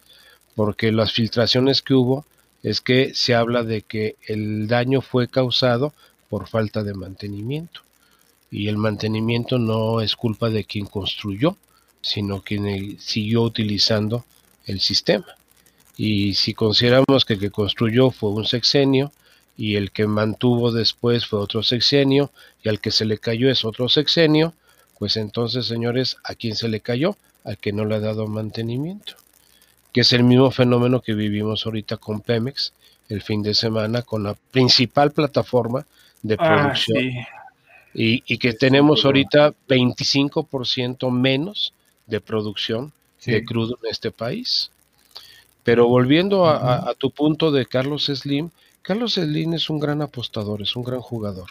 porque las filtraciones que hubo es que se habla de que el daño fue causado por falta de mantenimiento. Y el mantenimiento no es culpa de quien construyó, sino quien siguió utilizando el sistema. Y si consideramos que el que construyó fue un sexenio y el que mantuvo después fue otro sexenio y al que se le cayó es otro sexenio, pues entonces, señores, ¿a quién se le cayó? Al que no le ha dado mantenimiento. Que es el mismo fenómeno que vivimos ahorita con Pemex el fin de semana con la principal plataforma de ah, producción. Y, que tenemos ahorita 25% menos de producción de crudo en este país. Pero volviendo a, tu punto de Carlos Slim, Carlos Slim es un gran apostador, es un gran jugador.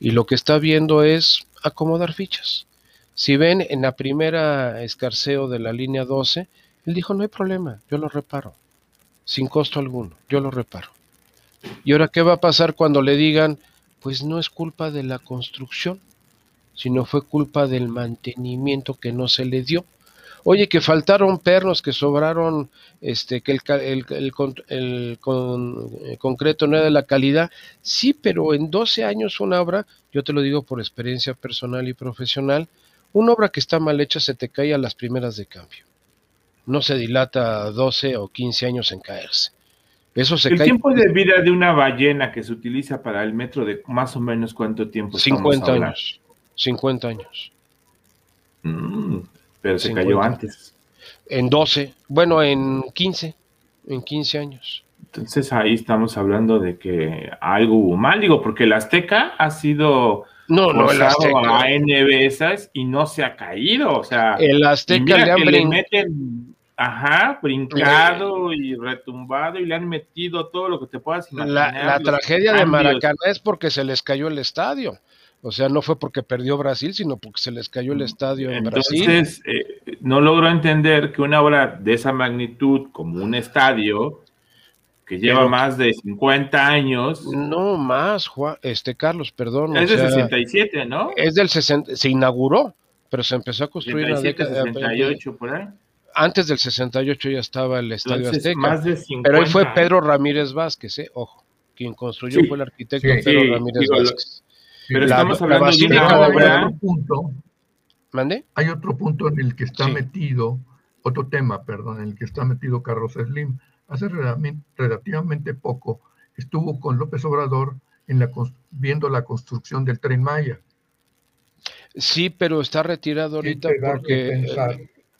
Y lo que está viendo es acomodar fichas. Si ven en la primera escarceo de la línea 12, él dijo, no hay problema, yo lo reparo, sin costo alguno, yo lo reparo. ¿Y ahora qué va a pasar cuando le digan, pues no es culpa de la construcción, sino fue culpa del mantenimiento que no se le dio. Oye, que faltaron pernos, que sobraron, este, que el, eh, concreto no era de la calidad. Sí, pero en 12 años una obra, yo te lo digo por experiencia personal y profesional, una obra que está mal hecha se te cae a las primeras de cambio. No se dilata 12 o 15 años en caerse. Eso se el tiempo de vida de una ballena que se utiliza para el metro de más o menos cuánto tiempo 50 años. 50 años. Mm, pero se cayó antes. En 12, bueno, en 15, en 15 años. Entonces ahí estamos hablando de que algo hubo mal, digo, porque el Azteca ha sido no, no, el Azteca. a NBS y no se ha caído, o sea, el Azteca le han meten, ajá, brincado y retumbado y le han metido todo lo que te puedas imaginar. La, tragedia de Maracaná es porque se les cayó el estadio. O sea, no fue porque perdió Brasil, sino porque se les cayó el estadio en Brasil. Entonces, eh, no logro entender que una obra de esa magnitud, como un estadio, que lleva más de 50 años. No más, Juan, este Carlos, perdón. Es del 67, ¿no? Es del 60, se inauguró, pero se empezó a construir en la década 68 por ahí. Antes del 68 ya estaba el Estadio Azteca. Más de 50. Pero ahí fue Pedro Ramírez Vázquez, ¿eh? ojo, quien construyó fue el arquitecto Pedro Ramírez Vázquez. Pero estamos hablando de una obra. Punto, ¿Mande? Hay otro punto en el que está metido, otro tema, perdón, en el que está metido Carlos Slim hace relativamente poco estuvo con López Obrador en la, viendo la construcción del tren Maya. Sí, pero está retirado ahorita porque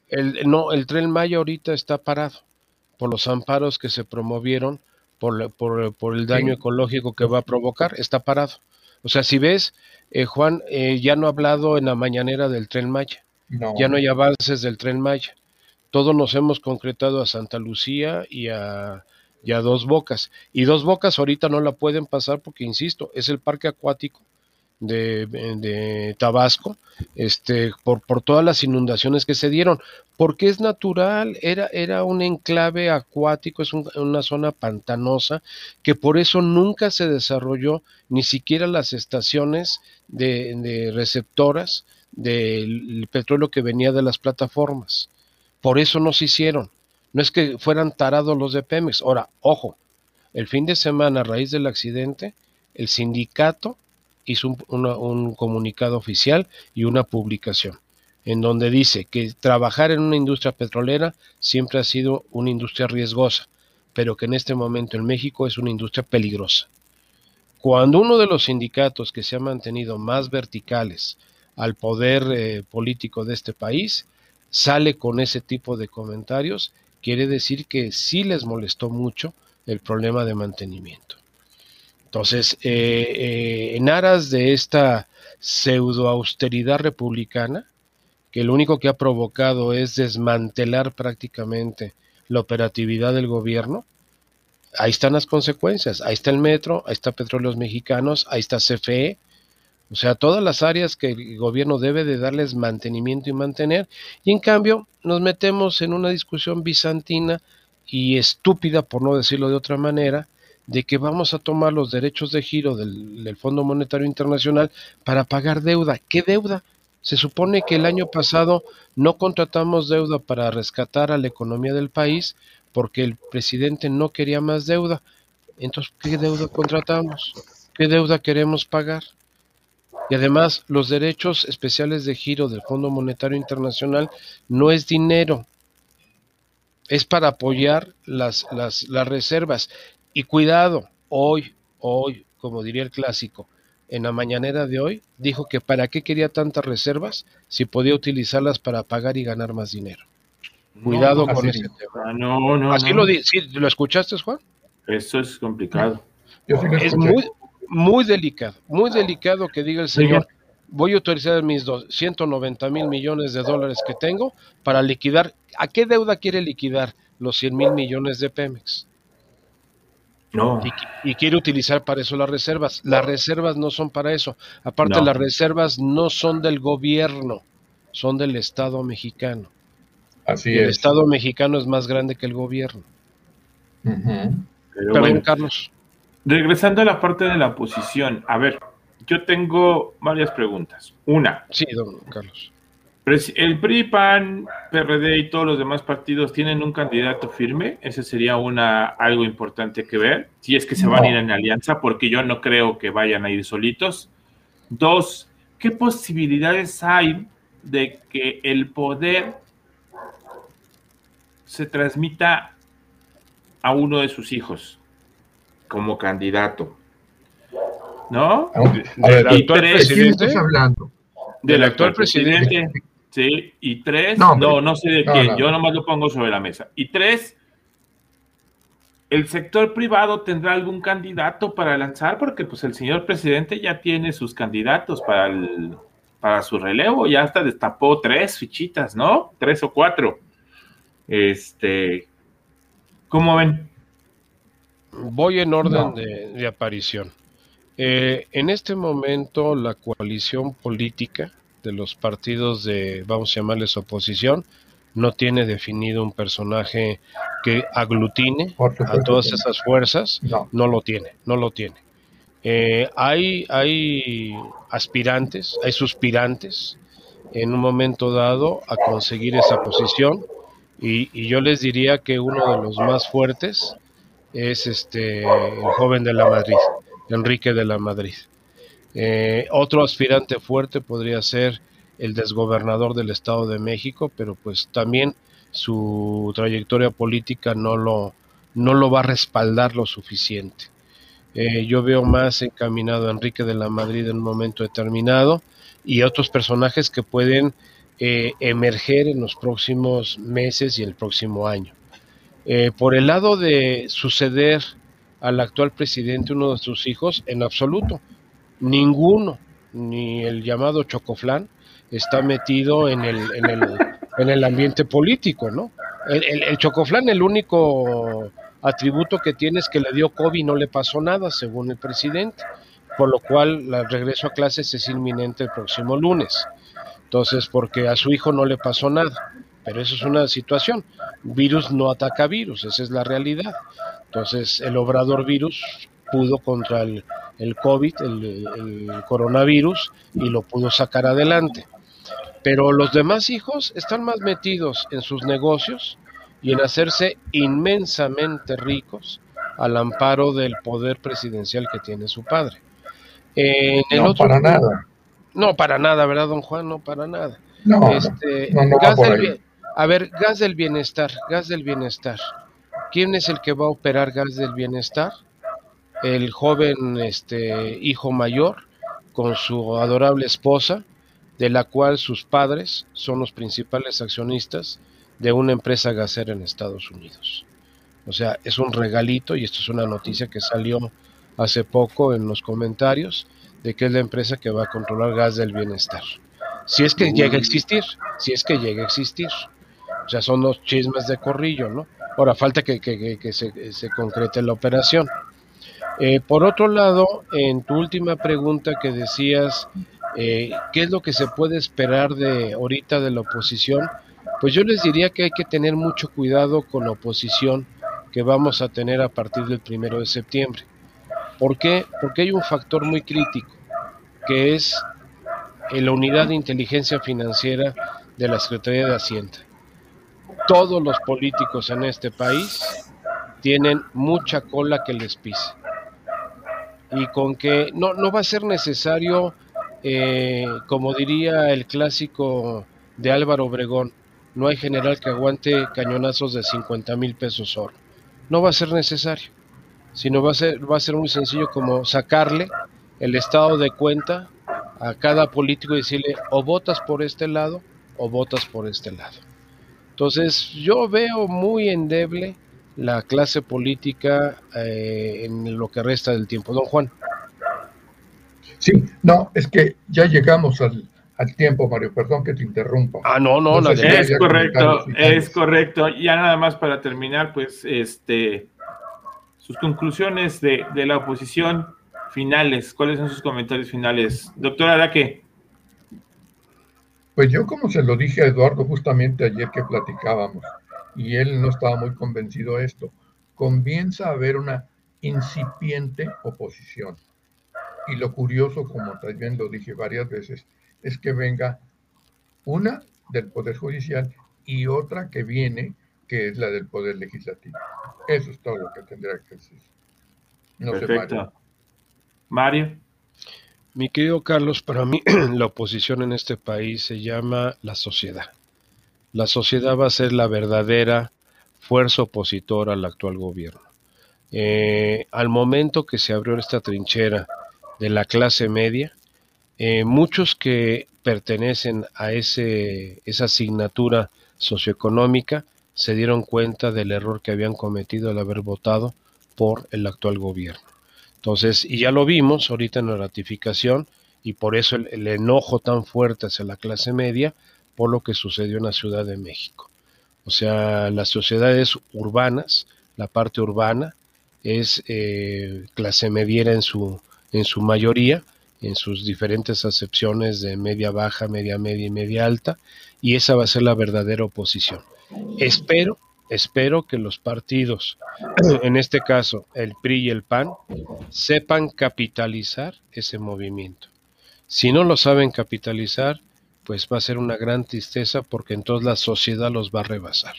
el, no, el tren Maya ahorita está parado por los amparos que se promovieron, por, por, el daño ecológico que va a provocar, está parado. O sea, si ves, eh, Juan, eh, ya no ha hablado en la mañanera del tren Maya, ya no hay avances del tren Maya. Todos nos hemos concretado a Santa Lucía y a, Dos Bocas. Y Dos Bocas ahorita no la pueden pasar porque, insisto, es el parque acuático de, Tabasco, este, por, por, todas las inundaciones que se dieron, porque es natural, era, era un enclave acuático, es una zona pantanosa, que por eso nunca se desarrolló ni siquiera las estaciones de receptoras del petróleo que venía de las plataformas. Por eso no se hicieron. No es que fueran tarados los de Pemex. Ahora, ojo, el fin de semana a raíz del accidente, el sindicato hizo un, comunicado oficial y una publicación en donde dice que trabajar en una industria petrolera siempre ha sido una industria riesgosa, pero que en este momento en México es una industria peligrosa. Cuando uno de los sindicatos que se ha mantenido más verticales al poder eh, político de este país sale con ese tipo de comentarios, quiere decir que sí les molestó mucho el problema de mantenimiento. Entonces, eh, eh, en aras de esta pseudo austeridad republicana, que lo único que ha provocado es desmantelar prácticamente la operatividad del gobierno, ahí están las consecuencias. Ahí está el metro, ahí está Petróleos Mexicanos, ahí está CFE, o sea, todas las áreas que el gobierno debe de darles mantenimiento y mantener, y en cambio nos metemos en una discusión bizantina y estúpida, por no decirlo de otra manera, de que vamos a tomar los derechos de giro del, Fondo Monetario Internacional para pagar deuda. ¿Qué deuda? Se supone que el año pasado no contratamos deuda para rescatar a la economía del país porque el presidente no quería más deuda. Entonces, ¿qué deuda contratamos? ¿Qué deuda queremos pagar? Y además, los derechos especiales de giro del Fondo Monetario Internacional no es dinero, es para apoyar las reservas. Y cuidado, hoy, hoy, como diría el clásico, en la mañanera de hoy, dijo que para qué quería tantas reservas si podía utilizarlas para pagar y ganar más dinero. Cuidado con ese tema. Ah, no, no. Así lo, ¿sí, lo escuchaste, Juan. Eso es complicado. es muy, muy delicado, muy delicado que diga el señor, voy a utilizar mis 190 mil millones de dólares que tengo para liquidar. ¿A qué deuda quiere liquidar los 100 mil millones de Pemex? No. Y, quiere utilizar para eso las reservas. Las reservas no son para eso. Aparte, las reservas no son del gobierno, son del Estado mexicano. Así es. El Estado mexicano es más grande que el gobierno. Pero Carlos. Regresando a la parte de la oposición, a ver, yo tengo varias preguntas. Una. Sí, don Carlos. ¿El PRI, PAN, PRD y todos los demás partidos tienen un candidato firme? Ese sería una, algo importante que ver. Si es que se van a ir en alianza, porque yo no creo que vayan a ir solitos. Dos, ¿qué posibilidades hay de que el poder se transmita a uno de sus hijos? como candidato. ¿No? A ver, y tres, estás hablando? Del, actual presidente. Sí, y tres, no, no, sé de quién, yo nomás lo pongo sobre la mesa. Y tres, ¿el sector privado tendrá algún candidato para lanzar? Porque pues el señor presidente ya tiene sus candidatos para, el, para su relevo, ya hasta destapó tres fichitas, ¿no? Tres o cuatro. Este, ¿cómo ven? Voy en orden de, aparición. Eh, en este momento la coalición política de los partidos de, vamos a llamarles oposición, no tiene definido un personaje que aglutine a todas esas fuerzas, no. lo tiene, no lo tiene. Eh, hay, hay aspirantes, hay suspirantes en un momento dado a conseguir esa posición y, y yo les diría que uno de los más fuertes es este el joven de la Madrid, Enrique de la Madrid. Eh, otro aspirante fuerte podría ser el desgobernador del Estado de México, pero pues también su trayectoria política no lo, no lo va a respaldar lo suficiente. Eh, yo veo más encaminado a Enrique de la Madrid en un momento determinado y otros personajes que pueden eh, emerger en los próximos meses y el próximo año. Por el lado de suceder al actual presidente uno de sus hijos, en absoluto, ninguno, ni el llamado Chocoflán, está metido en el, en el, en el ambiente político, ¿no? El, el, Chocoflán, el único atributo que tiene es que le dio COVID y no le pasó nada, según el presidente, por lo cual el regreso a clases es inminente el próximo lunes. Entonces, porque a su hijo no le pasó nada pero eso es una situación. Virus no ataca virus, esa es la realidad. Entonces, el obrador virus pudo contra el, el COVID, el, coronavirus, y lo pudo sacar adelante. Pero los demás hijos están más metidos en sus negocios y en hacerse inmensamente ricos al amparo del poder presidencial que tiene su padre. no, para nada. No, para nada, ¿verdad, don Juan? No, para nada. No, este, no, no a ver, gas del bienestar, gas del bienestar. ¿Quién es el que va a operar gas del bienestar? El joven este, hijo mayor con su adorable esposa, de la cual sus padres son los principales accionistas de una empresa gasera en Estados Unidos. O sea, es un regalito y esto es una noticia que salió hace poco en los comentarios de que es la empresa que va a controlar gas del bienestar. Si es que llega a existir, si es que llega a existir. O sea, son los chismes de corrillo, ¿no? Ahora falta que, se, concrete la operación. Eh, por otro lado, en tu última pregunta que decías, eh, ¿qué es lo que se puede esperar de ahorita de la oposición? Pues yo les diría que hay que tener mucho cuidado con la oposición que vamos a tener a partir del primero de septiembre. ¿Por qué? Porque hay un factor muy crítico, que es la unidad de inteligencia financiera de la Secretaría de Hacienda todos los políticos en este país tienen mucha cola que les pise. Y con que no, no va a ser necesario, eh, como diría el clásico de Álvaro Obregón, no hay general que aguante cañonazos de 50 mil pesos oro. No va a ser necesario, sino va a ser, va a ser muy sencillo como sacarle el estado de cuenta a cada político y decirle o votas por este lado o votas por este lado. Entonces yo veo muy endeble la clase política eh, en lo que resta del tiempo. Don Juan. Sí, no, es que ya llegamos al, tiempo, Mario, perdón que te interrumpa. Ah, no, no, no es correcto, es correcto. Ya nada más para terminar, pues, este, sus conclusiones de, de la oposición finales, ¿cuáles son sus comentarios finales? Doctora Araque. Pues yo como se lo dije a Eduardo justamente ayer que platicábamos, y él no estaba muy convencido de esto, comienza a haber una incipiente oposición. Y lo curioso, como también lo dije varias veces, es que venga una del Poder Judicial y otra que viene, que es la del Poder Legislativo. Eso es todo lo que tendría que decir. No Perfecto. Mario. Mi querido Carlos, para mí [CLEARS THROAT] la oposición en este país se llama la sociedad. La sociedad va a ser la verdadera fuerza opositora al actual gobierno. eh, al momento que se abrió esta trinchera de la clase media, eh, muchos que pertenecen a ese, esa asignatura socioeconómica se dieron cuenta del error que habían cometido al haber votado por el actual gobierno. Entonces, y ya lo vimos ahorita en la ratificación, y por eso el, enojo tan fuerte hacia la clase media por lo que sucedió en la Ciudad de México. O sea, las sociedades urbanas, la parte urbana, es eh, clase mediera en su, en su mayoría, en sus diferentes acepciones de media baja, media media y media alta, y esa va a ser la verdadera oposición. Espero, espero que los partidos, [CLEARS THROAT] en este caso el PRI y el PAN, sepan capitalizar ese movimiento. Si no lo saben capitalizar, pues va a ser una gran tristeza porque entonces la sociedad los va a rebasar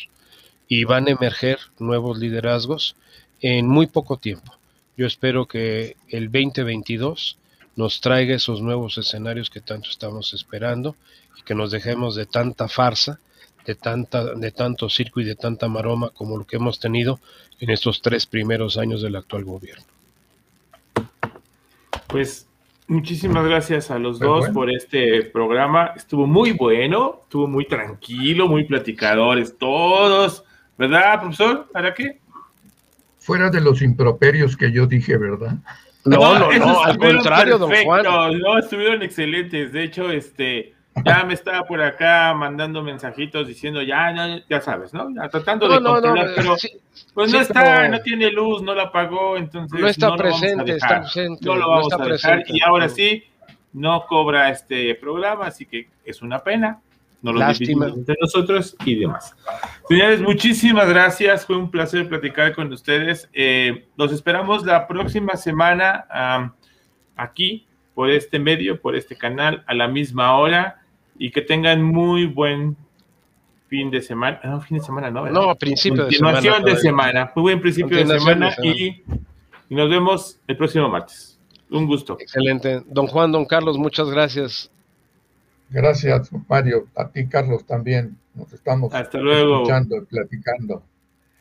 y van a emerger nuevos liderazgos en muy poco tiempo. Yo espero que el 2022 nos traiga esos nuevos escenarios que tanto estamos esperando y que nos dejemos de tanta farsa, de, tanta, de tanto circo y de tanta maroma como lo que hemos tenido en estos tres primeros años del actual gobierno. Pues muchísimas gracias a los pues dos por este programa. Estuvo muy bueno, estuvo muy tranquilo, muy platicadores todos. ¿Verdad, profesor? ¿Para qué? Fuera de los improperios que yo dije, ¿verdad? No, no, no, al contrario, don Juan. No, estuvieron excelentes. De hecho, este, ya me estaba por acá mandando mensajitos diciendo, ya, ya, sabes, ¿no? tratando de controlar, pero pues no está, no tiene luz, no la apagó, entonces no está presente, está presente, no lo vamos a dejar y ahora sí no cobra este programa, así que es una pena no lo Lástima. entre nosotros y demás. Señores, muchísimas gracias. Fue un placer platicar con ustedes. Eh, los esperamos la próxima semana aquí, por este medio, por este canal, a la misma hora. Y que tengan muy buen fin de semana. No, fin de semana, no. No, principio de semana. Continuación de semana. Muy buen principio de semana. Y, y nos vemos el próximo martes. Un gusto. Excelente. Don Juan, don Carlos, muchas gracias. Gracias, Mario. A ti, Carlos, también. Nos estamos escuchando y platicando.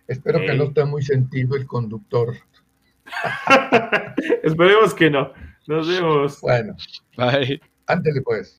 Espero que no esté muy sentido el conductor. [LAUGHS] Esperemos que no. Nos vemos. Bueno. Bye. Ándele pues.